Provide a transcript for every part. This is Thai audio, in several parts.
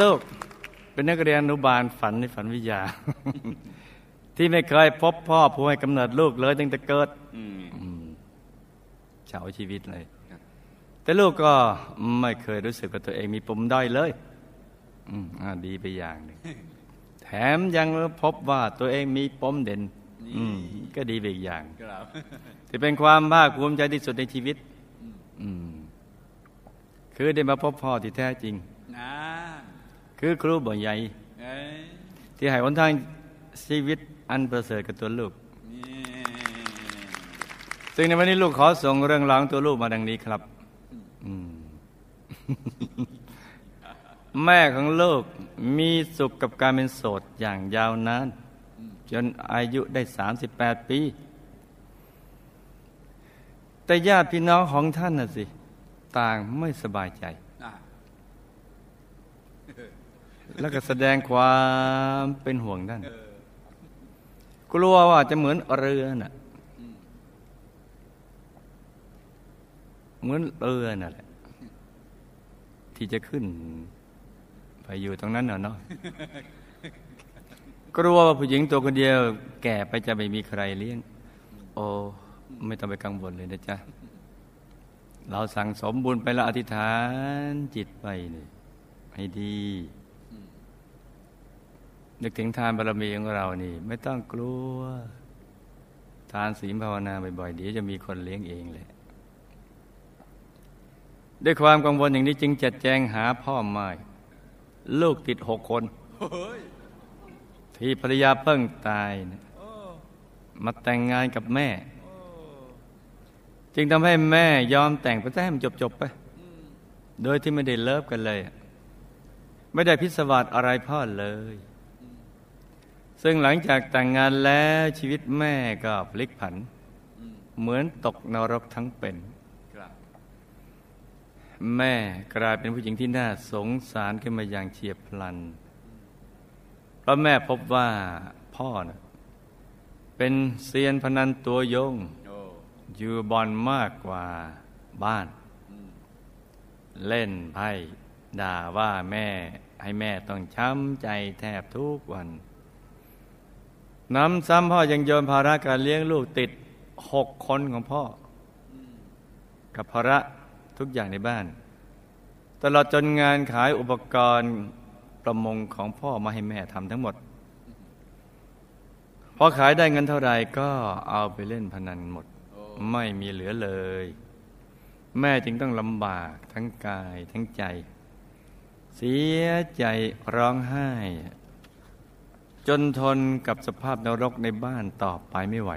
ลูกเป็นนักเรียนอนุบาลฝันในฝันวิทยา ที่ไม่เคยพบพ่อผู้ให้กำเนิดลูกเลยตั้งแต่เกิดอืมอืมเฉาชีวิตเลย แต่ลูกก็ไม่เคยรู้สึกว่าตัวเองมีปมด้อยเลยอืมอ่าดีไปอย่างหนึ่งแถมยังพบว่าตัวเองมีปมเด่นอืมก็ดีไปอีกอย่างครับที่เป็นความภาคภูมิใจที่สุดในชีวิตอืมคือได้มาพบพ่อที่แท้จริงนะ คือครูบ่ใหญ่เอ้ยที่ให้หนทางชีวิตอันประเสริฐกับตัวลูกนี่ซึ่งในวันนี้ลูกขอส่งเรื่องราวของตัวลูกมาดังนี้ครับอืมแม่ของลูกมีสุขกับการเป็นโสดอย่างยาวนาน จนอายุได้ 38 ปี แต่ญาติพี่น้องของท่านน่ะสิ ต่างไม่สบายใจ อะ แล้วก็แสดงความเป็นห่วงท่านกลัวว่าจะเหมือนเรือน่ะเหมือนเรือน่ะแหละที่จะขึ้น ไปอยู่ตรงนั้นน่ะเนาะกลัวว่าผู้หญิงตัวคนเดียว แก่ไปจะไม่มีใครเลี้ยง โอ้ไม่ต้องไปกังวลเลยนะจ๊ะ เราสั่งสมบุญไปแล้วอธิษฐานจิตไปนี่ให้ดี นึกถึงทานบารมีของเรานี่ ไม่ต้องกลัว ทานศีลภาวนาบ่อยๆเดี๋ยวจะมีคนเลี้ยงเองแหละด้วยความกังวลอย่างนี้จึงจัดแจงหาพ่อไม้ลูกติดหกคน ที่ภรรยาเพิ่งตายนะมาแต่งงานกับแม่ จึงทำให้แม่ยอมแต่งไปซะให้มันจบๆไป โดยที่ไม่ได้เลิฟกันเลย ไม่ได้พิศวาสอะไรพ่อเลย ซึ่งหลังจากแต่งงานแล้วชีวิตแม่ก็พลิกผันอืมเหมือนตกนรกทั้งเป็นครับแม่กลายเป็นผู้หญิงที่น่าสงสารขึ้นมาอย่างเฉียบพลัน เพราะแม่พบว่าพ่อนะเป็นเซียนพนันตัวยงโอ้อยู่บอลมากกว่าบ้านอืมเล่นไพ่ด่าว่าแม่ให้แม่ต้องช้ำใจแทบทุกวัน น้ำซ้ำพ่อยังโยนภาระการเลี้ยงลูกติดหกคนของพ่อ กับภาระทุกอย่างในบ้าน ตลอดจนงานขายอุปกรณ์ประมงของพ่อมาให้แม่ทำทั้งหมด พอขายได้เงินเท่าไหร่ก็เอาไปเล่นพนันหมด ไม่มีเหลือเลย แม่จึงต้องลำบากทั้งกายทั้งใจ เสียใจร้องไห้ จนทนกับสภาพนรกในบ้านต่อไปไม่ไหว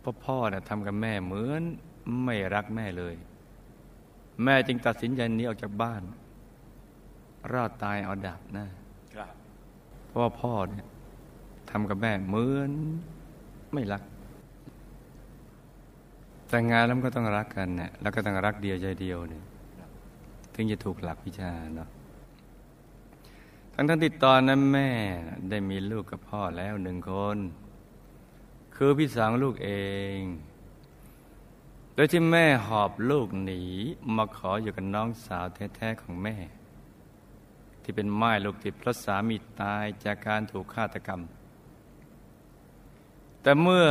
เพราะพ่อนะทำกับแม่เหมือนไม่รักแม่เลย แม่จึงตัดสินใจหนีออกจากบ้าน รอดตายเอาดาบหน้าครับเพราะว่าพ่อเนี่ยทำกับแม่เหมือนไม่รัก แต่งงานแล้วมันก็ต้องรักกันเนี่ยแล้วก็ต้องรักเดียวใจเดียวเนี่ยถึงจะถูกหลักวิชาเนาะ ทั้งทั้งที่ตอนนั้นแม่ได้มีลูกกับพ่อแล้วหนึ่งคน คือพี่สาวของลูกเอง โดยที่แม่หอบลูกหนีมาขออยู่กับน้องสาวแท้ๆของแม่ ที่เป็นไม้ลูกติดพระสามีตายจากการถูกฆาตกรรม แต่เมื่อ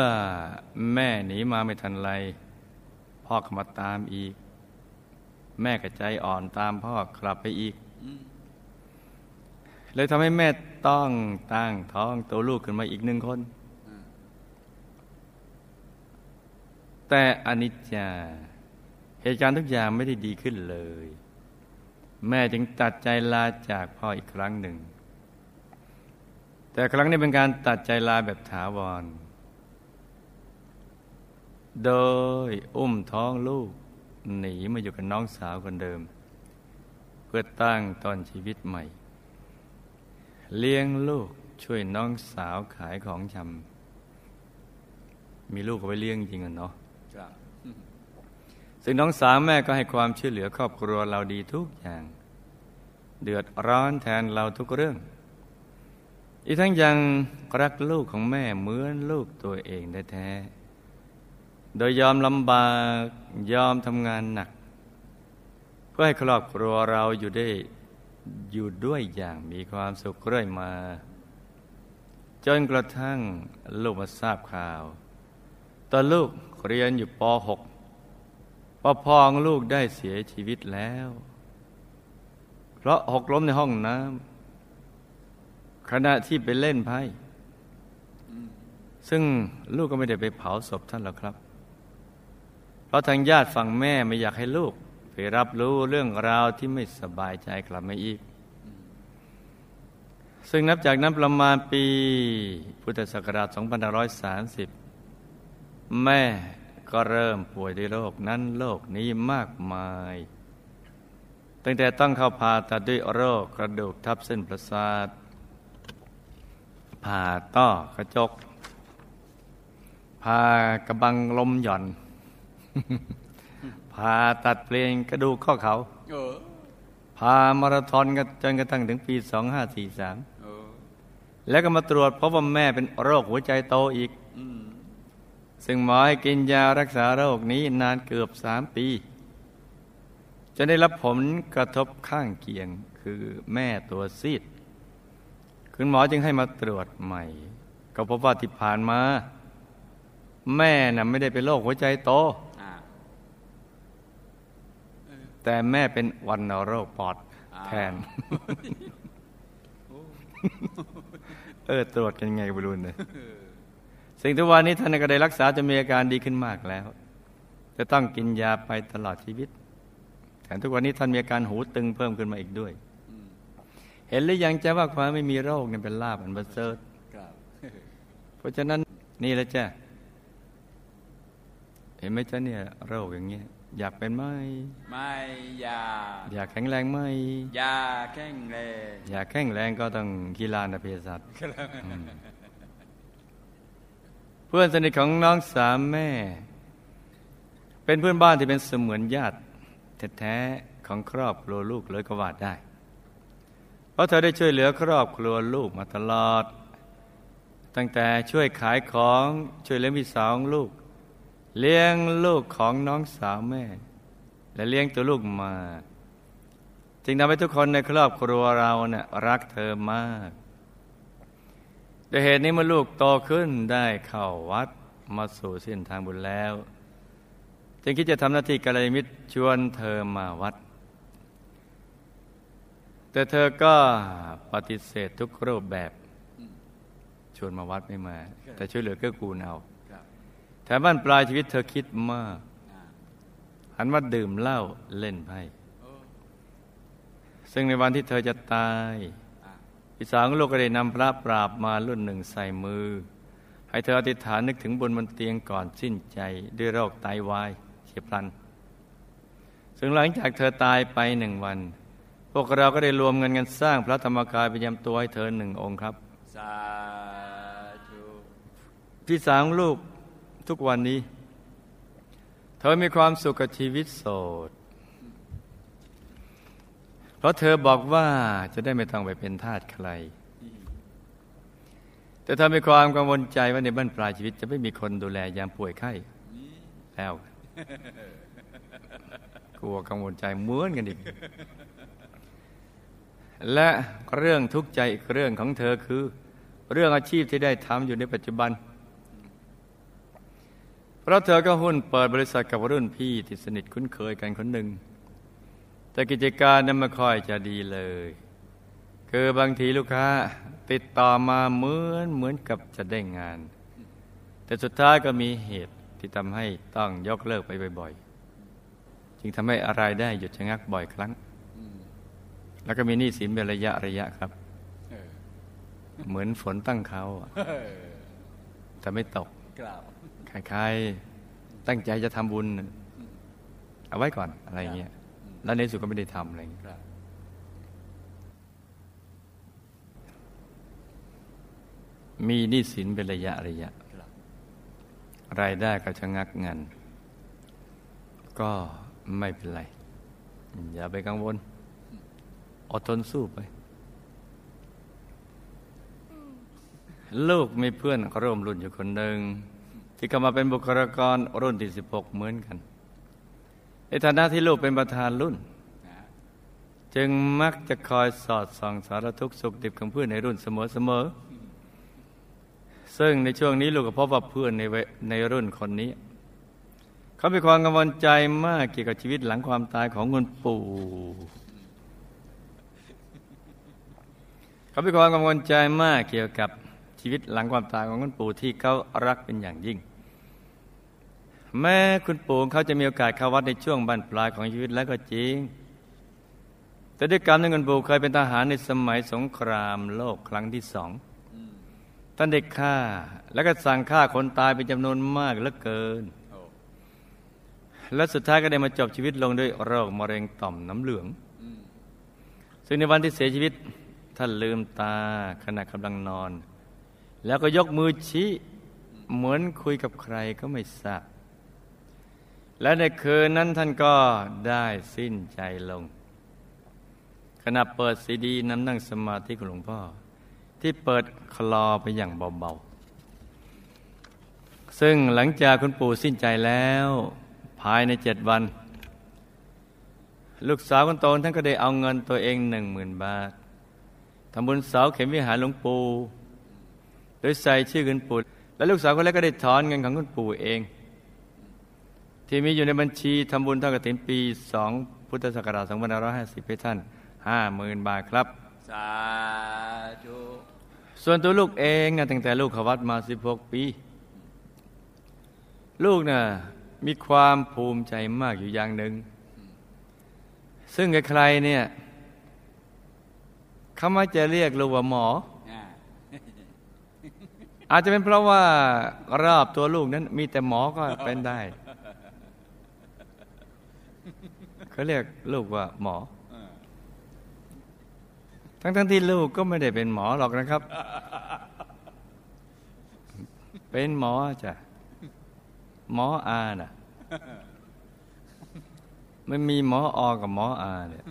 แม่หนีมาไม่ทันไร พ่อก็มาตามอีก แม่ก็ใจอ่อนตามพ่อกลับไปอีก เลยทำให้แม่ต้องตั้งท้องตัวลูกขึ้นมาอีกหนึ่งคน แต่อนิจจาเหตุการณ์ทุกอย่างไม่ได้ดีขึ้นเลย แม่จึงตัดใจลาจากพ่ออีกครั้งหนึ่ง แต่ครั้งนี้เป็นการตัดใจลาแบบถาวร โดยอุ้มท้องลูก หนีมาอยู่กับน้องสาวคนเดิม เพื่อตั้งตอนชีวิตใหม่ เลี้ยงลูกช่วยน้องสาวขายของชำมีลูกเอาไว้เลี้ยงจริงอะเนาะครับซึ่งน้องสาวแม่ก็ให้ความช่วยเหลือครอบครัวเราดีทุกอย่าง เดือดร้อนแทนเราทุกเรื่อง อีกทั้งยังรักลูกของแม่เหมือนลูกตัวเองแท้ๆโดยยอมลำบากยอมทำงานหนักพื่อให้ครอบครัวเราอยู่ได้ อยู่ด้วยอย่างมีความสุขเรื่อยมา จนกระทั่งลูกมาทราบข่าว ตอนลูกเรียนอยู่ป .6 ว่าพองลูกได้เสียชีวิตแล้ว เพราะหกล้มในห้องน้ำขณะที่ไปเล่นไพ่ซึ่งลูกก็ไม่ได้ไปเผาศพท่านหรอกครับ เพราะทางญาติฝั่งแม่ไม่อยากให้ลูก ไปรับรู้เรื่องราวที่ไม่สบายใจกลับมาอีก ซึ่งนับจากนั้นประมาณปีพุทธศักราช 2530 แม่ก็เริ่มป่วยด้วยโรคนั้นโรคนี้มากมาย ตั้งแต่ต้องเข้าผ่าตัดด้วยโรคกระดูกทับเส้นประสาท ผ่าต้อกระจก ผ่ากระบังลมหย่อน ผ่าตัดเปลี่ยนกระดูกข้อเขาเออผ่ามาราธอนกันจนกระทั่งถึงปีเออ2543 แล้วก็มาตรวจพบว่าแม่เป็นโรคหัวใจโตอีกอืมซึ่งหมอให้กินยารักษาโรคนี้นานเกือบสามปี จะได้รับผลกระทบข้างเคียงคือแม่ตัวซีด คุณหมอจึงให้มาตรวจใหม่ ก็พบว่าที่ผ่านมา แม่น่ะไม่ได้เป็นโรคหัวใจโต อ่า แต่แม่เป็นวันโรคปอดแทน เออ ตรวจกันไงบรูนเลยสิ่งทุกวันนี้ท่านก็ได้รักษาจนมีอาการดีขึ้นมากแล้ว จะต้องกินยาไปตลอดชีวิตแต่ทุกวันนี้ท่านมีอาการหูตึงเพิ่มขึ้นมาอีกด้วยอืมเห็นหรือยังจะว่าความไม่มีโรคเนี่ยเป็นลาบอันประเสริฐครับเพราะฉะนั้นนี่แหละจ้ะเห็นไหมจ๊ะเนี่ยโรคอย่างเงี้ย อยากเป็นไหม ไม่อยาก อยากแข็งแรงไหม อยาแข้งแรง อยากแข็งแรงก็ต้องกีฬานาเภสัชอืมเพื่อนสนิทของน้องสามแม่ เป็นเพื่อนบ้านที่เป็นเสมือนญาติแท้ๆของครอบครัวลูกเลยก็ว่าได้ เพราะเธอได้ช่วยเหลือครอบครัวลูกมาตลอด ตั้งแต่ช่วยขายของช่วยเลี้ยงพี่สาวของลูก เลี้ยงลูกของน้องสาวแม่ และเลี้ยงตัวลูกมา จึงทำให้ทุกคนในครอบครัวเราเนี่ยรักเธอมากด้วยเหตุนี้เมื่อลูกโตขึ้นได้เข้าวัดมาสู่เส้นทางบุญแล้ว จึงคิดจะทำหน้าที่กัลยาณมิตรชวนเธอมาวัด แต่เธอก็ปฏิเสธทุกรูปแบบ ชวนมาวัดไม่มา แต่ช่วยเหลือเกื้อกูลเอา แถมบ้านปลายชีวิตเธอคิดมากอ่าหันมาดื่มเหล้าเล่นไพ่โอ้ซึ่งในวันที่เธอจะตายอ่าพี่สาวของลูกก็ได้นำพระปราบมารุ่นหนึ่งใส่มือ ให้เธออธิษฐานนึกถึงบนบนเตียงก่อนสิ้นใจด้วยโรคไตวายเฉียบพลัน ซึ่งหลังจากเธอตายไปหนึ่งวัน พวกเราก็ได้รวมเงินกันสร้างพระธรรมกายประจำตัวให้เธอหนึ่งองค์ครับ สาธุพี่สาวของลูก ทุกวันนี้ เธอมีความสุขกับชีวิตโสด เพราะเธอบอกว่าจะได้ไม่ต้องไปเป็นทาสใคร แต่เธอมีความกังวลใจว่าในบ้านปลายชีวิต จะไม่มีคนดูแลยามป่วยไข้ แล้ว กลัวกังวลใจเหมือนกันอีกและเรื่องทุกข์ใจอีกเรื่องของเธอคือ เรื่องอาชีพที่ได้ทำอยู่ในปัจจุบัน เพราะเธอก็หุ้นเปิดบริษัทกับรุ่นพี่ที่สนิทคุ้นเคยกันคนหนึ่ง แต่กิจการนั้นไม่ค่อยจะดีเลย คือบางทีลูกค้าติดต่อมาเหมือนเหมือนกับจะได้งาน แต่สุดท้ายก็มีเหตุที่ทำให้ต้องยกเลิกไปบ่อยๆ จึงทำให้อะไรายได้หยุดชะงักบ่อยครั้งอืมแล้วก็มีหนี้สินเป็นระยะระยะครับเออเหมือนฝนตั้งเขาอะเออแต่ไม่ตกกล่าว คล้ายๆตั้งใจจะทำบุญ เอาไว้ก่อนอะไรเงี้ยแล้วในที่สุดก็ไม่ได้ทำอะไรเงี้ยครับมีหนี้สินเป็นระยะระยะครับรายได้ก็ชะงักงันก็ไม่เป็นไร อย่าไปกังวล อดทนสู้ไป ลูกมีเพื่อนร่วมรุ่นอยู่คนหนึ่ง ที่เข้ามาเป็นบุคลากรรุ่นที่ 16 เหมือนกัน ในฐานะที่ลูกเป็นประธานรุ่น จึงมักจะคอยสอดส่องสารทุกข์สุขดิบของเพื่อนในรุ่นเสมอๆซึ่งในช่วงนี้ลูกก็พบว่าเพื่อนในในรุ่นคนนี้ เขามีความกังวลใจมากเกี่ยวกับชีวิตหลังความตายของคุณปู่เขามีความกังวลใจมากเกี่ยวกับ ชีวิตหลังความตายของคุณปู่ที่เขารักเป็นอย่างยิ่ง แม้คุณปู่เขาจะมีโอกาสเข้าวัดในช่วงบั้นปลายของชีวิตแล้วก็จริง แต่ด้วยกรรมในคุณปู่เคยเป็นทหารในสมัยสงครามโลกครั้งที่สองท่านเด็กฆ่าแล้วก็สั่งฆ่าคนตายเป็นจำนวนมากเหลือเกิน และสุดท้ายก็ได้มาจบชีวิตลงด้วยโรคมะเร็งต่อมน้ำเหลือง ซึ่งในวันที่เสียชีวิตท่านลืมตาขณะกำลังนอน แล้วก็ยกมือชี้เหมือนคุยกับใครก็ไม่ทราบและในคืนนั้นท่านก็ได้สิ้นใจลง ขณะเปิดซีดีน้ำนั่งสมาธิของหลวงพ่อ ที่เปิดคลอไปอย่างเบาๆ ซึ่งหลังจากคุณปู่สิ้นใจแล้ว ภายในเจ็ดวัน ลูกสาวคนโตท่านก็ได้เอาเงินตัวเองหนึ่งหมื่นบาททำบุญเสาเข็มวิหารหลวงปู่ ดยใส่ชื่อคุณปู่และลูกสาวคนแรกก็ได้ถอนเงินของคุณปู่เอง ที่มีอยู่ในบัญชีทำบุญเท่ากฐินปี 2 พุทธศักราช2550ให้ท่าน50,000 บาทครับ สาธุส่วนตัวลูกเองนะตั้งแต่ลูกเขาวัดมา 16 ปี ลูกน่ะมีความภูมิใจมากอยู่อย่างหนึ่ง ซึ่งใครๆเนี่ยเขามักจะเรียกลูกว่าหมอ อาจจะเป็นเพราะว่ารอบตัวลูกนั้น มีแต่หมอก็เป็นได้เขาเรียกลูกว่าหมอ ทั้งๆที่ลูกก็ไม่ได้เป็นหมอหรอกนะครับ เป็นหมอจ้ะหมออาน่ะไม่มีหมอออกับหมออาเนี่ย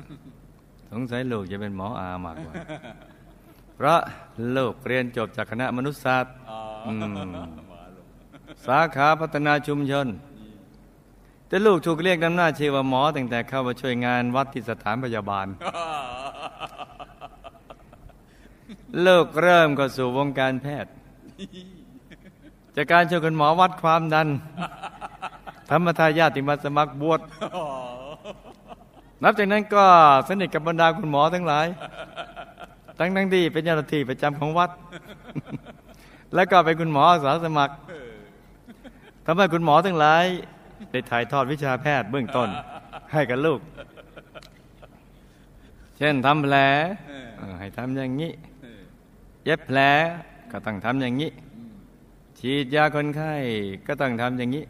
สงสัยลูกจะเป็นหมออามากกว่า เพราะลูกเรียนจบจากคณะมนุษยศาสตร์อ๋ออืมหมาลงสาขาพัฒนาชุมชน แต่ลูกถูกเรียกนำหน้าชื่อว่าหมอตั้งแต่เข้ามาช่วยงานวัดที่สถานพยาบาลลูกเริ่มเข้าสู่วงการแพทย์ จากการช่วยคุณหมอวัดความดัน ธรรมทายาติมาสมัครบวชนับจากนั้นก็สนิทกับบรรดาคุณหมอทั้งหลาย ทั้งทั้งที่เป็นเจ้าหน้าที่ประจำของวัด แล้วก็เป็นคุณหมออาสาสมัครทำให้คุณหมอทั้งหลายได้ถ่ายทอดวิชาแพทย์เบื้องต้น ให้กับลูก เช่นทำแผลเออให้ทำอย่างนี้เออเย็บแผลก็ต้องทำอย่างนี้ ฉีดยาคนไข้ก็ต้องทำอย่างนี้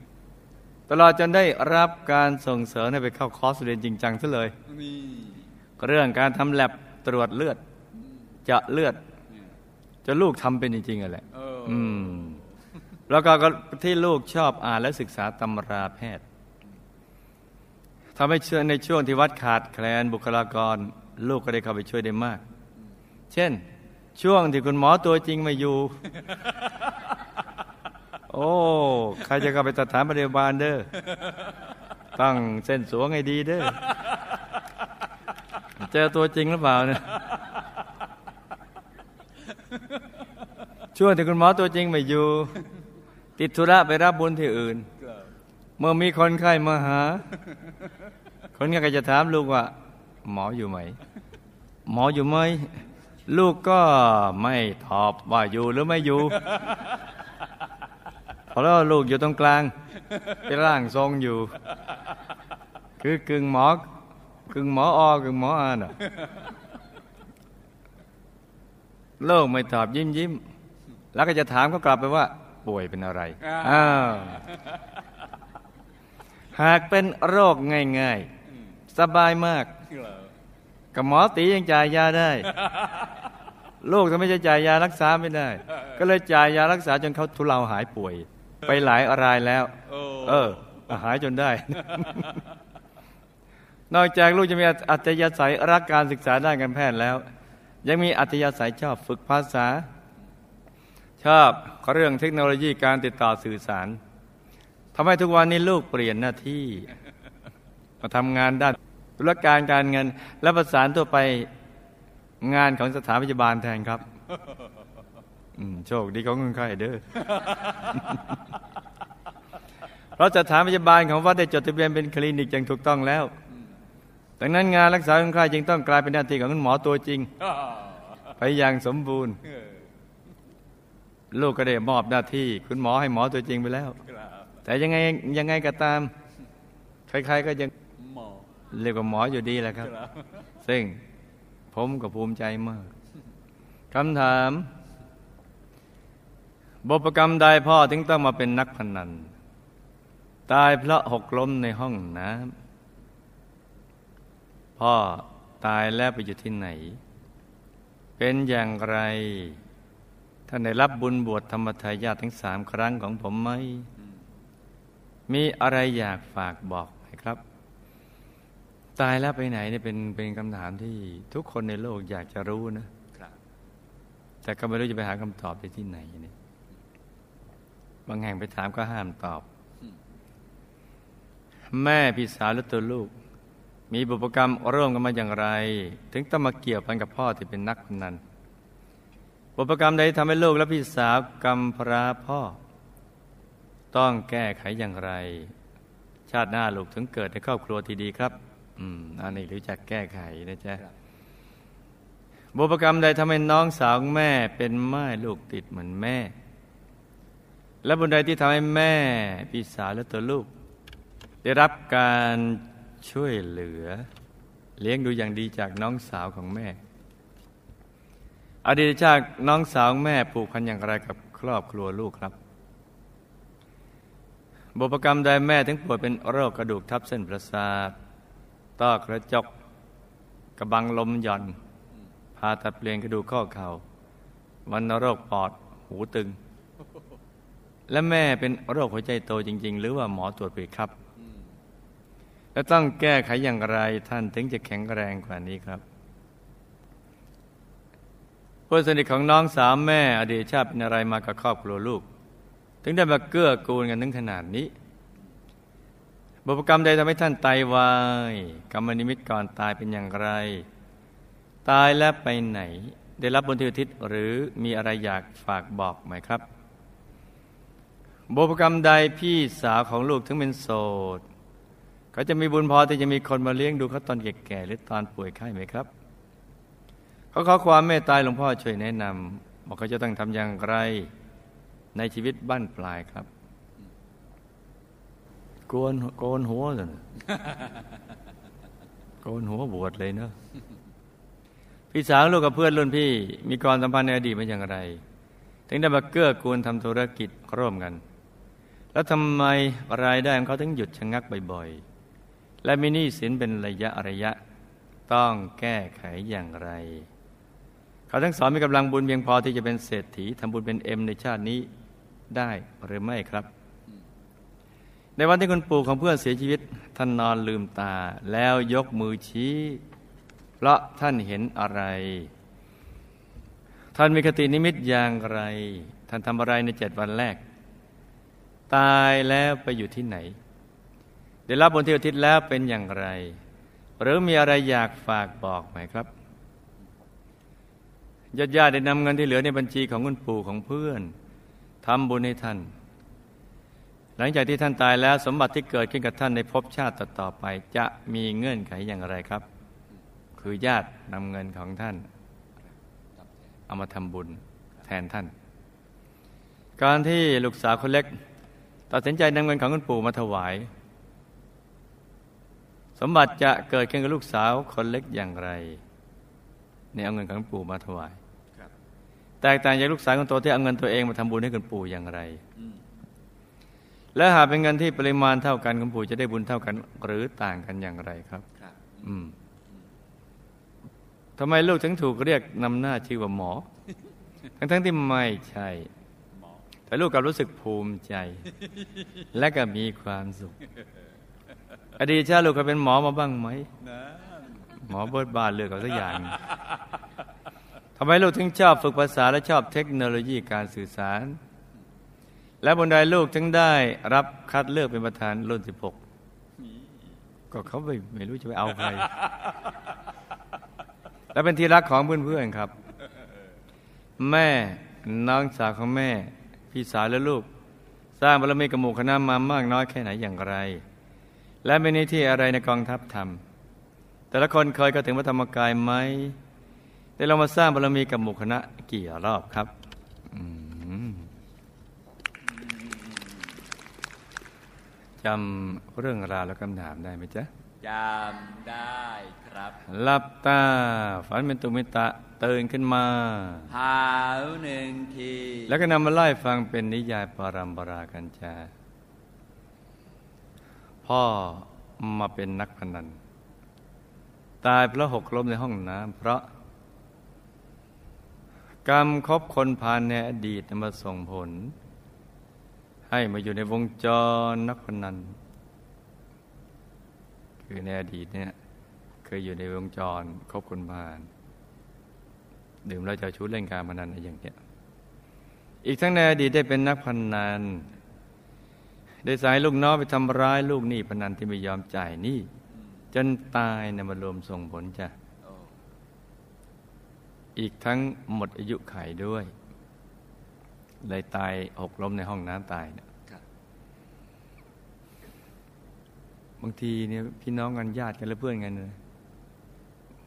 ตลอดจนได้รับการส่งเสริมให้ไปเข้าคอร์สเรียนจริงจังซะเลยนี่เรื่องการทำแลบตรวจเลือด เจาะเลือดเนี่ยจนลูกทำเป็นจริงๆอะแหละเออออืมแล้วก็ที่ลูกชอบอ่านและศึกษาตำราแพทย์ทำให้เชื่อในช่วงที่วัดขาดแคลนบุคลากร ลูกก็ได้เข้าไปช่วยได้มาก เช่น ช่วงที่คุณหมอตัวจริงไม่อยู่ โอ้ใครจะเข้าไปสถานพยาบาลเด้อตั้งเส้นสวงให้ดีเด้อเจอตัวจริงหรือเปล่าเนี่ย ช่วงที่คุณหมอตัวจริงไม่อยู่ ติดธุระไปรับบุญที่อื่นเกิดเมื่อมีคนไข้มาหา คนไข้ก็จะถามลูกว่า หมออยู่ไหม หมออยู่ไหม ลูกก็ไม่ตอบว่าอยู่หรือไม่อยู่เพราะว่าลูกอยู่ตรงกลาง เป็นร่างทรงอยู่ คือกึ่งหมอกึ่งหมออกึ่งหมออาน่ะโลกไม่ตอบยิ้มยิ้ม แล้วก็จะถามเขากลับไปว่า ป่วยเป็นอะไรอ้าวหากเป็นโรคง่ายๆ สบายมากเกิดกับหมอตียังจ่ายยาได้ ลูกทำไมจะจ่ายยารักษาไม่ได้ ก็เลยจ่ายยารักษาจนเขาทุเลาหายป่วย ไปหลายรายแล้วโอ้เออ หายจนได้ นอกจากลูกจะมีอัธยาศัยรักการศึกษาด้านการแพทย์แล้ว ยังมีอัธยาศัยชอบฝึกภาษา ชอบเรื่องเทคโนโลยีการติดต่อสื่อสารทำให้ทุกวันนี้ลูกเปลี่ยนหน้าที่มาทำงานด้านธุรการการเงิน และประสานตัวไปงานของสถานพยาบาลแทนครับโชคดีของคนไข้เด้อเพราะสถานพยาบาลของวัดได้จดทะเบียนเป็นคลินิกอย่างถูกต้องแล้วดังนั้นงานรักษาคนไข้จึงต้องกลายเป็นหน้าที่ของคุณหมอตัวจริง ไปอย่างสมบูรณ์ ลูกก็ได้มอบหน้าที่ คุณหมอให้หมอตัวจริงไปแล้วครับแต่ยังไงยังไงก็ตาม ใครๆก็ยังหมอเรียกว่าหมออยู่ดีแหละครับครับ ซึ่งผมก็ภูมิใจมากคำถามบุพกรรมใดพ่อถึงต้องมาเป็นนักพนัน ตายเพราะหกล้มในห้องน้ำพ่อตายแล้วไปอยู่ที่ไหน เป็นอย่างไร ท่านได้รับบุญบวชธรรมทายาททั้งสามครั้งของผมไหม มีอะไรอยากฝากบอกไหมครับ ตายแล้วไปไหนเนี่ยเป็นเป็นคำถามที่ทุกคนในโลกอยากจะรู้นะครับแต่ก็ไม่รู้จะไปหาคำตอบไปที่ไหนเนี่ยบางแห่งไปถามก็ห้ามตอบ แม่พี่สาวและตัวลูก มีบุพกรรมร่วมกันมาอย่างไร ถึงต้องมาเกี่ยวพันกับพ่อที่เป็นนักพนัน บุพกรรมใดทำให้ลูกและพี่สาวกำพราพ่อ ต้องแก้ไขอย่างไร ชาติหน้าลูกถึงเกิดในครอบครัวที่ดีครับ อืมอันนี้รู้จักแก้ไขนะจ๊ะครับบุพกรรมใดทำให้น้องสาวของแม่เป็นไม้ลูกติดเหมือนแม่ และบุญใดที่ทำให้แม่พี่สาวและตัวลูก ได้รับการช่วยเหลือ เลี้ยงดูอย่างดีจากน้องสาวของแม่ อดีตชาติน้องสาวแม่ผูกพันอย่างไรกับครอบครัวลูกครับ บุพกรรมใดแม่ถึงป่วยเป็นโรคกระดูกทับเส้นประสาทต้อกระจก กระบังลมหย่อนผ่าตัดเปลี่ยนกระดูกข้อเข่าวันโรคปอดหูตึง และแม่เป็นโรคหัวใจโตจริง ๆ หรือว่าหมอตรวจผิดครับ และต้องแก้ไขอย่างไรท่านถึงจะแข็งแรงกว่านี้ครับ เพื่อนสนิทของน้องสาวแม่ อดีตชาติเป็นอะไรมากับครอบครัวลูก ถึงได้มาเกื้อกูลกันถึงขนาดนี้บุพกรรมใดทำให้ท่านตายวายกรรมนิมิตก่อนตายเป็นอย่างไร ตายแล้วไปไหน ได้รับบุญที่อุทิศหรือมีอะไรอยากฝากบอกไหมครับบุพกรรมใดพี่สาวของลูกถึงเป็นโสดเขาจะมีบุญพอที่จะมีคนมาเลี้ยงดูเขาตอนแก่ๆหรือตอนป่วยไข้ไหมครับ เขาขอความเมตตาหลวงพ่อช่วยแนะนำบอกเขาจะต้องทำอย่างไรในชีวิตบ้านปลายครับโกนโกนหัวเลยนะโกนหัวบวชเลยเนอะพี่สาวลูกกับเพื่อนรุ่นพี่ มีความสัมพันธ์ในอดีตเป็นอย่างไร ถึงได้มาเกื้อกูลทำธุรกิจร่วมกัน แล้วทำไมรายได้ของเขาถึงหยุดชะงักบ่อยๆ และมีหนี้สินเป็นระยะระยะ ต้องแก้ไขอย่างไร เขาทั้งสอนมีกำลังบุญเพียงพอที่จะเป็นเศรษฐีทำบุญเป็นเอ็มในชาตินี้ได้หรือไม่ครับ ในวันที่คุณปู่ของเพื่อนเสียชีวิต ท่านนอนลืมตา แล้วยกมือชี้ เพราะท่านเห็นอะไร ท่านมีคตินิมิตอย่างไร ท่านทำอะไรในเจ็ดวันแรก ตายแล้วไปอยู่ที่ไหน ได้รับบนที่อุทิศแล้วเป็นอย่างไร หรือมีอะไรอยากฝากบอกไหมครับ ญาติญาติได้นำเงินที่เหลือในบัญชีของคุณปู่ของเพื่อนทำบุญให้ท่าน หลังจากที่ท่านตายแล้วสมบัติที่เกิดขึ้นกับท่านในภพชาติต่อๆไป จะมีเงื่อนไขอย่างไรครับ คือญาตินำเงินของท่าน เอามาทำบุญแทนท่าน การที่ลูกสาวคนเล็ก ตัดสินใจนำเงินของคุณปู่มาถวาย สมบัติจะเกิดขึ้นกับลูกสาวคนเล็กอย่างไรเนี่ยเอาเงินของคุณปู่มาถวาย แตกต่างจากลูกสาวคนโตที่เอาเงินตัวเองมาทำบุญให้คุณปู่อย่างไรอืมและหากเป็นเงินที่ปริมาณเท่ากันคุณปู่จะได้บุญเท่ากัน หรือต่างกันอย่างไรครับครับอืมทำไมลูกถึงถูกเรียกนำหน้าชื่อว่าหมอ ทั้งๆที่ไม่ใช่หมอแต่ลูกกลับรู้สึกภูมิใจ และก็มีความสุข อดีตชาติลูกเคยเป็นหมอมาบ้างไหมนะหมอเบิดบานเลือกเอาสักอย่าง ทำไมลูกถึงชอบฝึกภาษาและชอบเทคโนโลยีการสื่อสาร และบนใดลูกถึงได้รับคัดเลือกเป็นประธานรุ่น16ก็เขาไม่ไม่รู้จะไปเอาใคร และเป็นที่รักของเพื่อนๆครับ แม่น้องสาวของแม่ พี่สาวและลูก สร้างบารมีกับหมู่คณะมามากน้อยแค่ไหนอย่างไร และเป็นหน้าที่อะไรในกองทัพทำแต่ละคนเคยเข้าถึงพระธรรมกายไหม ได้ลองมาสร้างบารมีกับหมู่คณะกี่รอบครับอืมจำเรื่องราวและคำถามได้ไหมจ๊ะจำได้ครับหลับตา ฝันเป็นตุมิตะตื่นขึ้นมาหาวหนึ่งที แล้วก็นำมาไล่ฟังเป็นนิยายปรัมปรากันจาพ่อมาเป็นนักพนัน ตายเพราะหกล้มในห้องน้ำเพราะ กรรมคบคนผ่านในอดีตมาส่งผล ให้มาอยู่ในวงจรนักพนัน คือในอดีตเนี่ยเคยอยู่ในวงจรคบคนผ่าน ดื่มแล้วจะชู้เล่นการพนันอะไรอย่างเงี้ยอีกทั้งในอดีตได้เป็นนักพนันได้สายลูกน้องไปทำร้ายลูกหนี้พนันที่ไม่ยอมจ่ายหนี้จนตายในมารวมส่งผลจ้ะ อ้อีกทั้งหมดอายุไขด้วย เลยตายหกล้มในห้องน้ำตายเนี่ยครับบางทีเนี่ยพี่น้องกันญาติกันและเพื่อนกันเนี่ย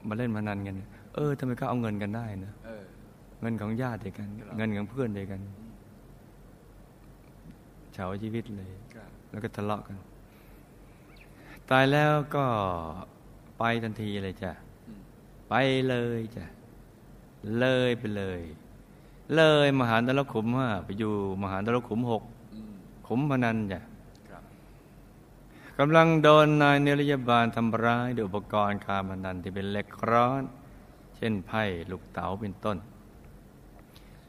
มาเล่นพนันกันเนี่ยเออทำไมเขาเอาเงินกันได้นะเออเงินของญาติเดียวกันครับเงินของเพื่อนเดียวกันเฉาชีวิตเลยครับแล้วก็ทะเลาะกัน ตายแล้วก็ไปทันทีเลยจ้ะอืมไปเลยจ้ะ เลยไปเลย เลยมหานรกขุมห้าไปอยู่มหานรกขุมหกอืมขุมพนันจ้ะครับกำลังโดนนายเนรยบาลทำร้ายด้วยอุปกรณ์การพนันที่เป็นเหล็กร้อน เช่นไพ่ลูกเต๋าเป็นต้น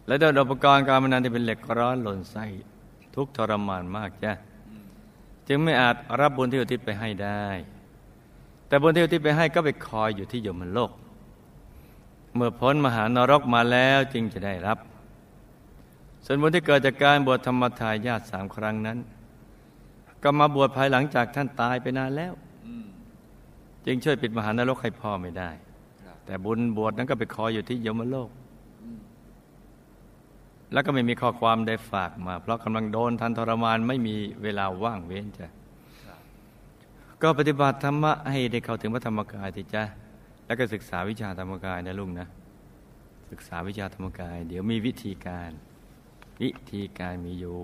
และโดนอุปกรณ์การพนันที่เป็นเหล็กร้อนหล่นไส้ทุกข์ทรมานมากจ้ะอืมจึงไม่อาจรับบุญที่อุทิศไปให้ได้ แต่บุญที่อุทิศไปให้ก็ไปคอยอยู่ที่ยมโลก เมื่อพ้นมหานรกมาแล้วจึงจะได้รับ ส่วนบุญที่เกิดจากการบวชธรรมทายาทสามครั้งนั้น ก็มาบวชภายหลังจากท่านตายไปนานแล้ว จึงช่วยปิดมหานรกให้พ่อไม่ได้ แต่บุญบวชนั้นก็ไปคอยอยู่ที่ยมโลก แล้วก็ไม่มีข้อความได้ฝากมา เพราะกำลังโดนทันทรมานไม่มีเวลาว่างเว้นจ้ะก็ปฏิบัติธรรมะให้ได้เข้าถึงพระธรรมกายทีจ้ะ แล้วก็ศึกษาวิชาธรรมกายนะลุงนะ ศึกษาวิชาธรรมกาย เดี๋ยวมีวิธีการ วิธีการมีอยู่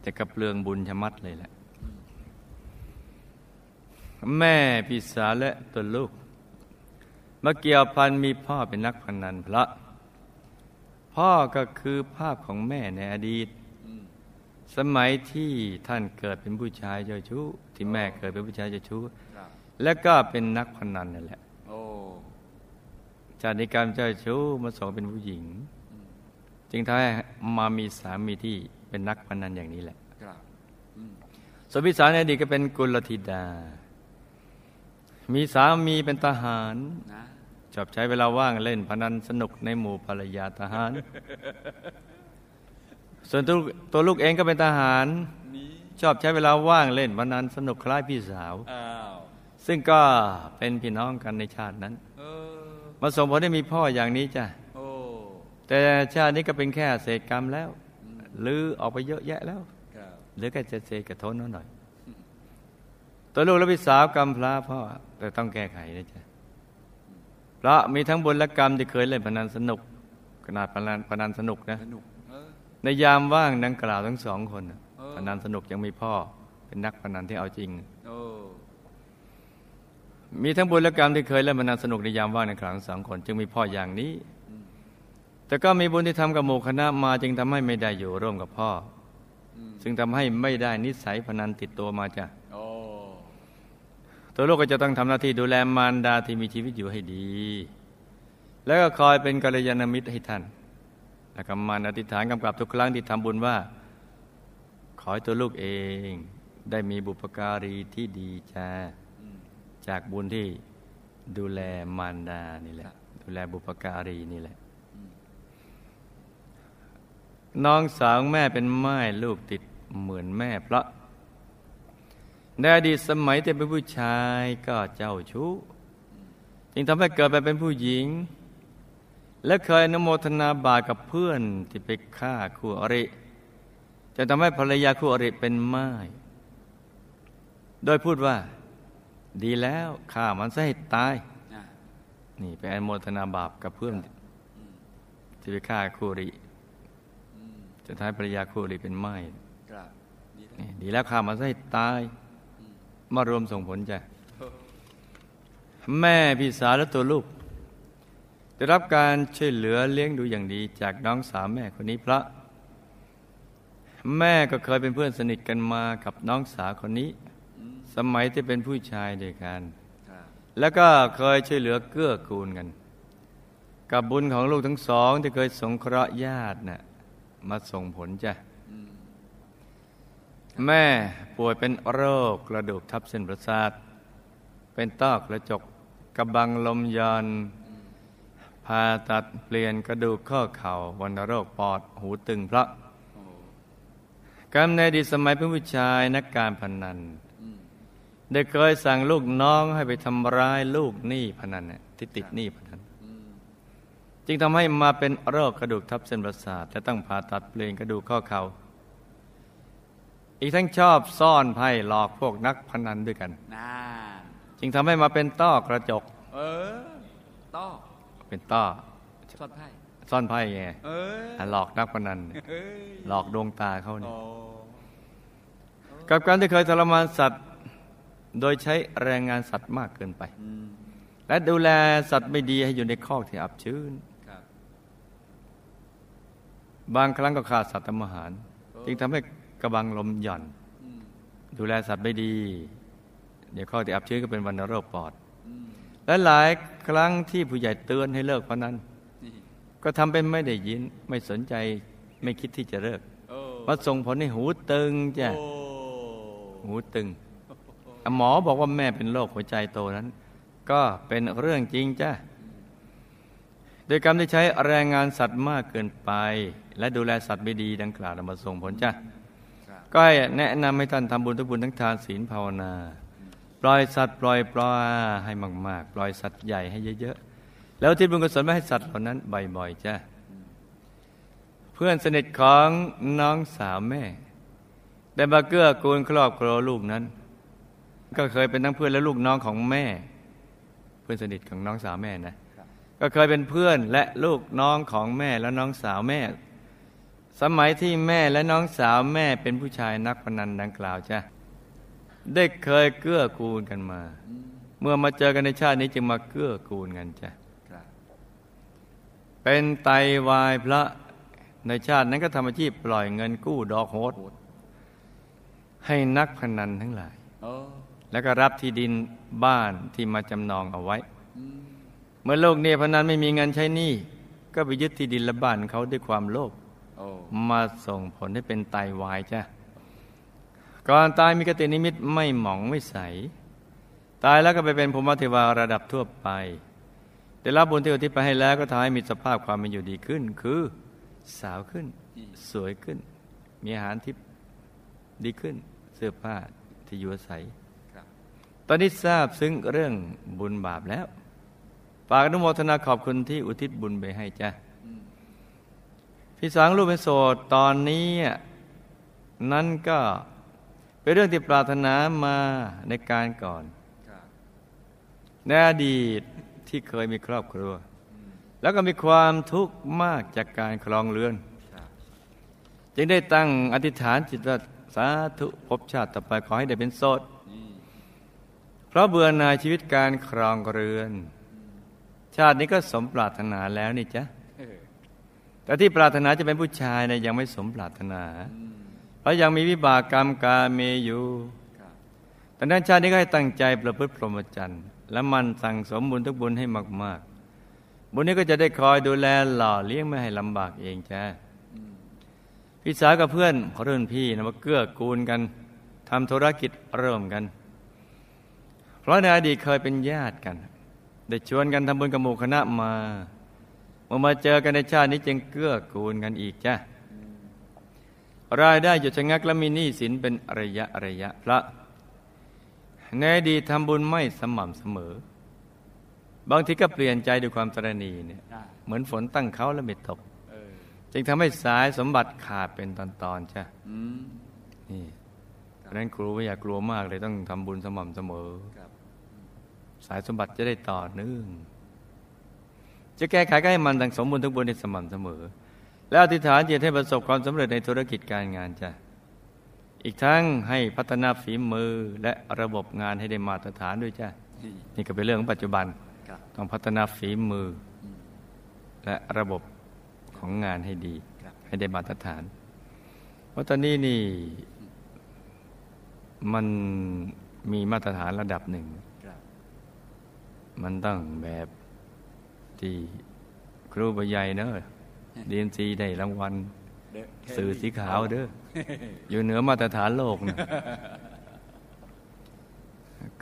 แต่กระเปลืองบุญชะมัดเลยแหละ แม่พี่สาวและตัวลูกมาเกี่ยวพันมีพ่อเป็นนักพนนันพระ พ่อก็คือภาพของแม่ในอดีต สมัยที่ท่านเกิดเป็นผู้ชายเจ้าชู้ที่แม่เกิดเป็นผู้ชายเจ้าชู้ และก็เป็นนักพนันนั่นแหละโอ้จากนิกรรมเจ้าชู้มาสองเป็นผู้หญิงอืมจึงทำให้มามีสามีที่เป็นนักพนันอย่างนี้แหละครับอืมส่วนพี่สาวในอดีตก็เป็นกุลธิดา มีสามีเป็นทหารนะชอบใช้เวลาว่างเล่นพนันสนุกในหมู่ภรรยาทหาร ส่วนตัวตัวลูกเองก็เป็นทหารนี้ชอบใช้เวลาว่างเล่นพนันสนุกคล้ายพี่สาวอ้าว ซึ่งก็เป็นพี่น้องกันในชาตินั้นเออมาส่งผลให้มีพ่ออย่างนี้จ้ะโอ้แต่ชาตินี้ก็เป็นแค่เศษกรรมแล้วอืมหรือออกไปเยอะแยะแล้วครับเหลือแค่เศษกระทนน้อยหน่อย ตัวลูกและพี่สาวกรรมพลาพ่อแต่ต้องแก้ไขนะจ๊ะเพราะมีทั้งบุญและกรรมที่เคยเล่นพนันสนุก ขนาดพนันพนันสนุกนะสนุกเออในยามว่างดังกล่าวทั้งสองคนน่ะเออพนันสนุกยังมีพ่อ เป็นนักพนันที่เอาจริงโอ้ มีทั้งบุญและกรรมที่เคยเล่นพนันสนุกในยามว่างในครั้งสองคน จึงมีพ่ออย่างนี้อืมแต่ก็มีบุญที่ทำกับหมู่คณะมาจึงทำให้ไม่ได้อยู่ร่วมกับพ่ออืมซึ่งทำให้ไม่ได้นิสัยพนันติดตัวมาจ้ะโอ้ตัวลูกก็จะต้องทำหน้าที่ดูแลมารดาที่มีชีวิตอยู่ให้ดี แล้วก็คอยเป็นกัลยาณมิตรให้ท่านแล้วก็มันอธิษฐานกำกับทุกครั้งที่ทำบุญว่า ขอให้ตัวลูกเอง ได้มีบุปการีที่ดีจ้าอืม จากบุญที่ดูแลมารดานี่แหละ ดูแลบุปการีนี่แหละอืมน้องสาวแม่เป็นไม้ลูกติดเหมือนแม่เพราะในอดีตสมัยที่เป็นผู้ชายก็เจ้าชู้จึงทำให้เกิดไปเป็นผู้หญิง และเคยอนโมทนาบาปกับเพื่อนที่ไปฆ่าคู่อริจะทำให้ภรรยาคู่อริเป็นไม้โดยพูดว่า ดีแล้วฆ่ามันซะให้ตายอะนี่ไปอนโมทนาบาปกับเพื่อนที่ไปฆ่าคู่อริอืมจะทำให้ภรรยาคู่อริเป็นไม้ครับดีแล้วนี่ดีแล้วฆ่ามันซะให้ตาย มารวมส่งผลจ้ะแม่พี่สาวและตัวลูกได้รับการช่วยเหลือเลี้ยงดูอย่างดีจากน้องสาวแม่คนนี้เพราะแม่ก็เคยเป็นเพื่อนสนิทกันมากับน้องสาวคนนี้อืม สมัยที่เป็นผู้ชายด้วยกันครับแล้วก็เคยช่วยเหลือเกื้อกูลกัน กับบุญของลูกทั้งสองที่เคยสงเคราะห์ญาติน่ะมาส่งผลจ้ะอืมแม่ป่วยเป็นโรคกระดูกทับเส้นประสาท เป็นต้อกระจกกระบังลมยอนผ่าตัดเปลี่ยนกระดูกข้อเข่าวันโรคปอดหูตึงเพราะโอ้โหกำในอดีตสมัยเป็นผู้ชายนักการพนันอืม ได้เคยสั่งลูกน้องให้ไปทำร้ายลูกหนี้พนันเนี่ยที่ติดหนี้พนันอืมจึงทำให้มาเป็นโรคกระดูกทับเส้นประสาท และต้องผ่าตัดเปลี่ยนกระดูกข้อเข่าอีกทั้งชอบซ่อนไพ่หลอกพวกนักพนันด้วยกันน่าจึงทำให้มาเป็นต้อกระจก เออ ต้อ เป็นต้อสอดไพ่ ซ่อนไพ่ไงเอออะหลอกนักพนันเอ้ยหลอกดวงตาเขาเนี่ยโอ้กับการที่เคยทรมานสัตว์ โดยใช้แรงงานสัตว์มากเกินไปอืมและดูแลสัตว์ไม่ดีให้อยู่ในคอกที่อับชื้นครับบางครั้งก็ขาดสัตว์ทำอาหาร จึงทำให้กระบังลมหย่อนอืมดูแลสัตว์ไม่ดี เดี๋ยวข้อที่อับชื้นก็เป็นวันโรคปอดอืมและหลายครั้งที่ผู้ใหญ่เตือนให้เลิกพนันนี่ก็ทำเป็นไม่ได้ยินไม่สนใจไม่คิดที่จะเลิกโอ้มาส่งผลให้หูตึงจ้ะโอ้หูตึง หมอบอกว่าแม่เป็นโรคหัวใจโตนั้น ก็เป็นเรื่องจริงจ้ะโดยกรรมที่ใช้แรงงานสัตว์มากเกินไป และดูแลสัตว์ไม่ดีดังกล่าวมาส่งผลจ้ะก็ให้แนะนำให้ท่านทำบุญทุกบุญทั้งทานศีลภาวนา ปล่อยสัตว์ปล่อยปลาให้มากๆ ปล่อยสัตว์ใหญ่ให้เยอะๆ แล้วที่บุญกุศลไม่ให้สัตว์เหล่านั้นบ่อยๆจ้ะเพื่อนสนิทของน้องสาวแม่ ได้มาเกื้อกูลครอบครัวลูกนั้น ก็เคยเป็นทั้งเพื่อนและลูกน้องของแม่ เพื่อนสนิทของน้องสาวแม่นะครับก็เคยเป็นเพื่อนและลูกน้องของแม่และน้องสาวแม่ สมัยที่แม่และน้องสาวแม่เป็นผู้ชายนักพนันดังกล่าวจ้ะได้เคยเกื้อกูลกันมาอืมเมื่อมาเจอกันในชาตินี้จึงมาเกื้อกูลกันจ้ะครับเป็นไตวายพระในชาตินั้นก็ทำอาชีพปล่อยเงินกู้ดอกโหดให้นักพนันทั้งหลายโอ้ แล้วก็รับที่ดินบ้านที่มาจำนองเอาไว้อืมเมื่อโลกนี้พนันไม่มีเงินใช้หนี้ก็ไปยึดที่ดินและบ้านเขาด้วยความโลภโอ้มาส่งผลให้เป็นไตวายจ้ะก่อนตายมีกตินิมิตไม่หมองไม่ใส ตายแล้วก็ไปเป็นภูมิเทวาระดับทั่วไป ได้รับบุญที่อุทิศไปให้แล้วก็ทำให้มีสภาพความเป็นอยู่ดีขึ้น คือสาวขึ้น สวยขึ้น มีอาหารที่ดีขึ้น เสื้อผ้าที่อยู่อาศัยครับ ตอนนี้ทราบซึ้งเรื่องบุญบาปแล้วฝากอนุโมทนาขอบคุณที่อุทิศบุญไปให้จ้ะพี่สังลูกเป็นโสดตอนนี้นั้นก็เป็นเรื่องที่ปรารถนามาในการก่อนในอดีตที่เคยมีครอบครัว แล้วก็มีความทุกข์มากจากการครองเรือน จึงได้ตั้งอธิษฐานจิตว่าสาธุภพชาติต่อไปขอให้ได้เป็นโสด เพราะเบื่อหน่ายชีวิตการครองเรือน ชาตินี้ก็สมปรารถนาแล้วนี่จ๊ะเออแต่ที่ปรารถนาจะเป็นผู้ชายเนี่ยยังไม่สมปรารถนาอืมเพราะยังมีวิบากกรรมกาเมอยู่ครับแต่นั้นชาตินี้ก็ให้ตั้งใจประพฤติพรหมจรรย์และมันสั่งสมบุญทุกบุญให้มาก ๆ บุญนี้ก็จะได้คอยดูแลหล่อเลี้ยงไม่ให้ลำบากเองจ้ะอืมพี่สาวกับเพื่อนรุ่นพี่นะมาเกื้อกูลกันทำธุรกิจเริ่มกัน เพราะในอดีตเคยเป็นญาติกัน ได้ชวนกันทำบุญกับหมู่คณะมาเมื่อมาเจอกันในชาตินี้จึงเกื้อกูลกันอีกจ้ะรายได้หยุดชะงักและมีหนี้สินเป็นระยะระยะพระในอดีตทำบุญไม่สม่ำเสมอ บางทีก็เปลี่ยนใจด้วยความตรณีเนี่ยอ่าเหมือนฝนตั้งเขาแล้วไม่ตกเออจึงทำให้สายสมบัติขาดเป็นตอนๆจ้ะอืมนี่เพราะฉะนั้นครูไม่อยากกลัวมากเลยต้องทำบุญสม่ำเสมอครับสายสมบัติจะได้ต่อเนื่อง จะแก้ไขก็ให้มันดังสมบูรณ์ทุกบุญในสม่ำเสมอ แล้วอธิษฐานจิตให้ประสบความสำเร็จในธุรกิจการงานจ้ะอีกทั้งให้พัฒนาฝีมือและระบบงานให้ได้มาตรฐานด้วยจ้ะนี่ก็เป็นเรื่องของปัจจุบันต้องพัฒนาฝีมือ และระบบของงานให้ดี ให้ได้มาตรฐาน เพราะตอนนี้นี่มันมีมาตรฐานระดับหนึ่ง มันต้องแบบที่ครูบใหญ่เนอะดีเอ็นซีได้รางวัลเด้อสื่อสีขาวเด้ออยู่เหนือมาตรฐานโลกนะ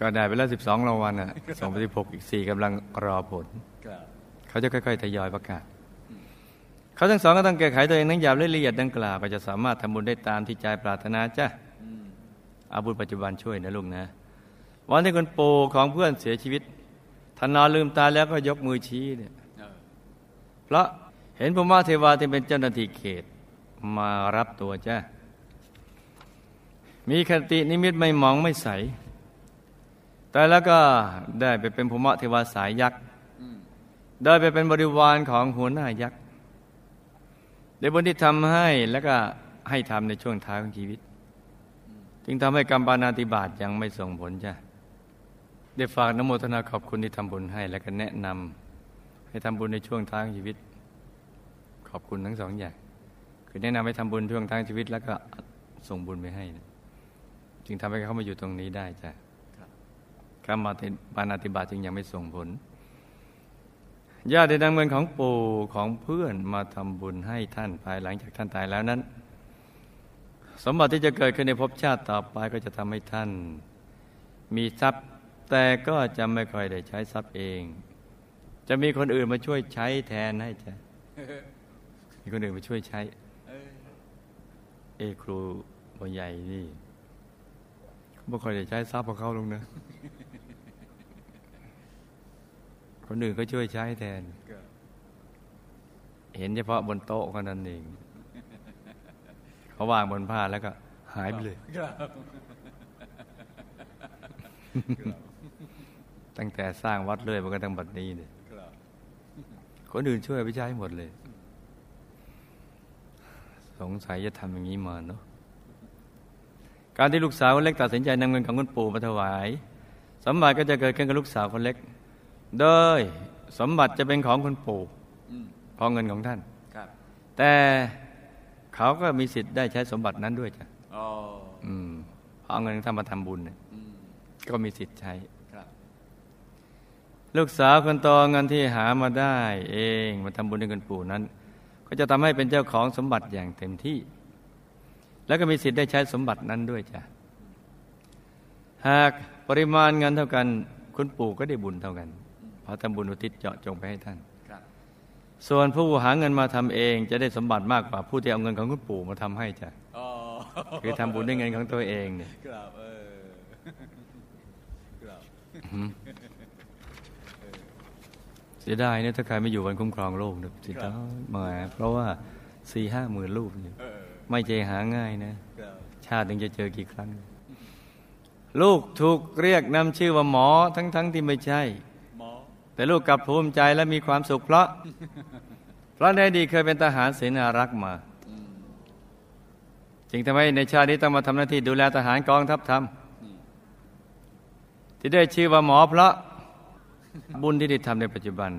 ก็ได้ไปแล้วสิบสองรางวัลอะสองพันสิบหกอีกสี่กำลังรอผลครับเขาจะค่อย ๆ ทยอยประกาศ เขาทั้งสองก็ต้องแก้ไขตัวเองทั้งหยาบและละเอียดดังกล่าวก็จะสามารถทำบุญได้ตามที่ใจปรารถนาจ้ะอืมอาบุญปัจจุบันช่วยนะลุงนะ วันที่คุณปู่ของเพื่อนเสียชีวิต ท่านนอนลืมตาแล้วก็ยกมือชี้เนี่ยเออเพราะเห็นพระมาเทวาที่เป็นเจ้าหน้าที่เขตมารับตัวจ้ะมีคตินิมิตไม่หมองไม่ใส แต่แล้วก็ได้ไปเป็นภูมิเทวาสายยักษ์อืมได้ไปเป็นบริวารของหัวหน้ายักษ์ได้บุญที่ทำให้แล้วก็ให้ทำในช่วงท้ายของชีวิต จึงทำให้กรรมปานาติบาตยังไม่ส่งผลจ้ะ ได้ฝากนโมทนาขอบคุณที่ทำบุญให้ และก็แนะนำให้ทำบุญในช่วงท้ายของชีวิต ขอบคุณทั้งสองอย่าง คือแนะนำให้ทำบุญช่วงท้ายชีวิต แล้วก็ส่งบุญไปให้นะจึงทำให้เขามาอยู่ตรงนี้ได้จ้ะครับกรรมปานาติบาตจึงยังไม่ส่งผลญาติได้นำเงินของปู่ของเพื่อนมาทำบุญให้ท่านภายหลังจากท่านตายแล้วนั้น สมบัติที่จะเกิดขึ้นในภพชาติต่อไปก็จะทำให้ท่าน มีทรัพย์ แต่ก็จะไม่ค่อยได้ใช้ทรัพย์เอง จะมีคนอื่นมาช่วยใช้แทนให้จ้ะมีคนอื่นมาช่วยใช้ เออเอยครูบใหญ่นี่เขาไม่ค่อยได้ใช้ทรัพย์ของเขาลงนะคนอื่นก็ช่วยใช้แทนครับเห็นเฉพาะบนโต๊ะเท่านั้นเอง เขาวางบนผ้าแล้วก็หายไปเลยครับ ตั้งแต่สร้างวัดเลยมันก็ตั้งบัดนี้เลยครับคนอื่นช่วยไปใช้หมดเลย สงสัยจะทำอย่างนี้มาเนาะการที่ลูกสาวคนเล็กตัดสินใจนำเงินของคุณปู่มาถวาย สมบัติก็จะเกิดขึ้นกับลูกสาวคนเล็ก โดยสมบัติจะเป็นของคุณปู่อืมเพราะเงินของท่านครับแต่เขาก็มีสิทธิ์ได้ใช้สมบัตินั้นด้วยจ้ะอ๋ออืมเพราะเอาเงินของท่านมาทำบุญเนี่ยอืมก็มีสิทธิ์ใช้ครับ ลูกสาวคนโตเงินที่หามาได้ เองมาทำบุญด้วยเงินปู่นั้น ก็จะทำให้เป็นเจ้าของสมบัติอย่างเต็มที่ แล้วก็มีสิทธิ์ได้ใช้สมบัตินั้นด้วยจ้ะหากปริมาณเงินเท่ากัน คุณปู่ก็ได้บุญเท่ากัน เพราะทำบุญอุทิศเจาะจงไปให้ท่านครับส่วนผู้หาเงินมาทำเองจะได้สมบัติมากกว่าผู้ที่เอาเงินของคุณปู่มาทำให้จ้ะอ๋อคือทำบุญด้วยเงินของตัวเองเนี่ยครับเออครับหืมเสียดายเนี่ยถ้าใครไม่อยู่วันคุ้มครองโลกเนี่ยเสียดายมาเพราะว่าสี่ห้าหมื่นรูปเนี่ยเออไม่ใช่หาง่ายนะครับชาติหนึ่งจะเจอกี่ครั้ง ลูกถูกเรียกนำชื่อว่าหมอทั้งๆทที่ไม่ใช่หมอแต่ลูกกลับภูมิใจและมีความสุขเพราะ เพราะในอดีตเคยเป็นทหารเสนารักษ์มาอืมจึงทำให้ในชาตินี้ต้องมาทำหน้าที่ดูแลทหารกองทัพธรรมนี่ที่ได้ชื่อว่าหมอเพราะ บุญที่ได้ทำในปัจจุบัน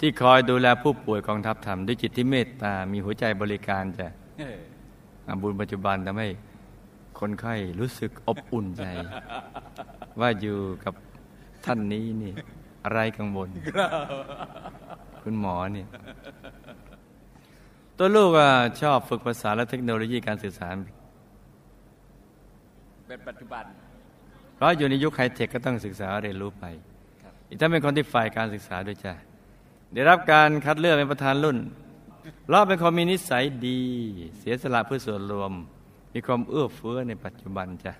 ที่คอยดูแลผู้ป่วยกองทัพธรรมด้วยจิตที่เมตตา มีหัวใจบริการจะเฮ้ยอ่าบุญปัจจุบันทำให้คนไข้รู้สึกอบอุ่นใจ ว่าอยู่กับท่านนี้นี่อะไรกังวลคุณหมอเนี่ยตัวลูกอะชอบฝึกภาษาและเทคโนโลยีการสื่อสารเป็นปัจจุบัน เพราะอยู่ในยุคไฮเทคก็ต้องศึกษาเรียนรู้ไปครับ อีกทั้งเป็นคนที่ฝ่ายการศึกษาด้วยจ้ะได้รับการคัดเลือกเป็นประธานรุ่นราะเป็นคนมีนิสัยดี เสียสละเพื่อส่วนรวม มีความเอื้อเฟื้อในปัจจุบันจ้ะ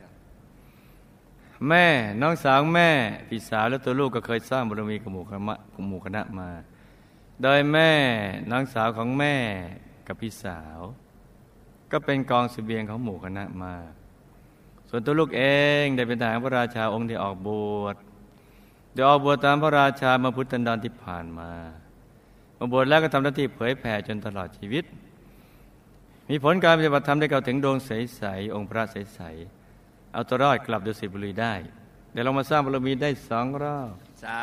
แม่น้องสาวแม่พี่สาวและตัวลูกก็เคยสร้างบารมีกับหมู่คณะหมู่คณะมา โดยแม่น้องสาวของแม่กับพี่สาว ก็เป็นกองเสบียงของหมู่คณะมา ส่วนตัวลูกเองได้เป็นทหารพระราชาองค์ที่ออกบวช เดี๋ยวออกบวชตามพระราชามาพุทธันดรที่ผ่านมามาบวชแล้วก็ทำหน้าที่เผยแผ่จนตลอดชีวิต มีผลการปฏิบัติธรรมได้เข้าถึงดวงใสๆองค์พระใสๆเอาตัวรอดกลับดุสิตบุรีได้ เดี๋ยวเรามาสร้างบารมีได้สองรอบสา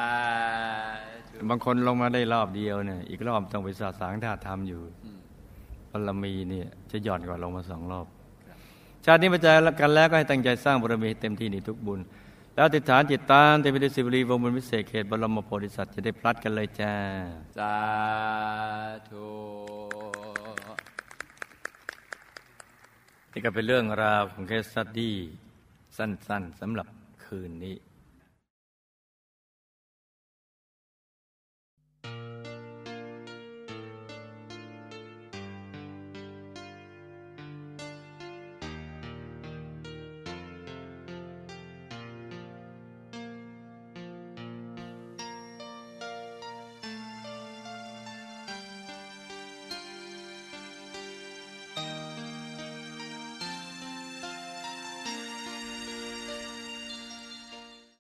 ธุบางคนลงมาได้รอบเดียวเนี่ยอีกรอบต้องไปสาสางท่าทำอยู่อืมบารมีเนี่ยจะหย่อนกว่าลงมาสองรอบชาตินี้มาเจอกันแล้วก็ให้ตั้งใจสร้างบารมีให้เต็มที่ในทุกบุญ แล้วอธิษฐานจิตตามเต็มไปด้วยสิบรีวงบุญวิเศษเขตบรมโพธิสัตว์จะได้พลัดกันเลยจ้า สาธุนี่ก็เป็นเรื่องราวของเคสสตดี้สั้นๆสำหรับคืนนี้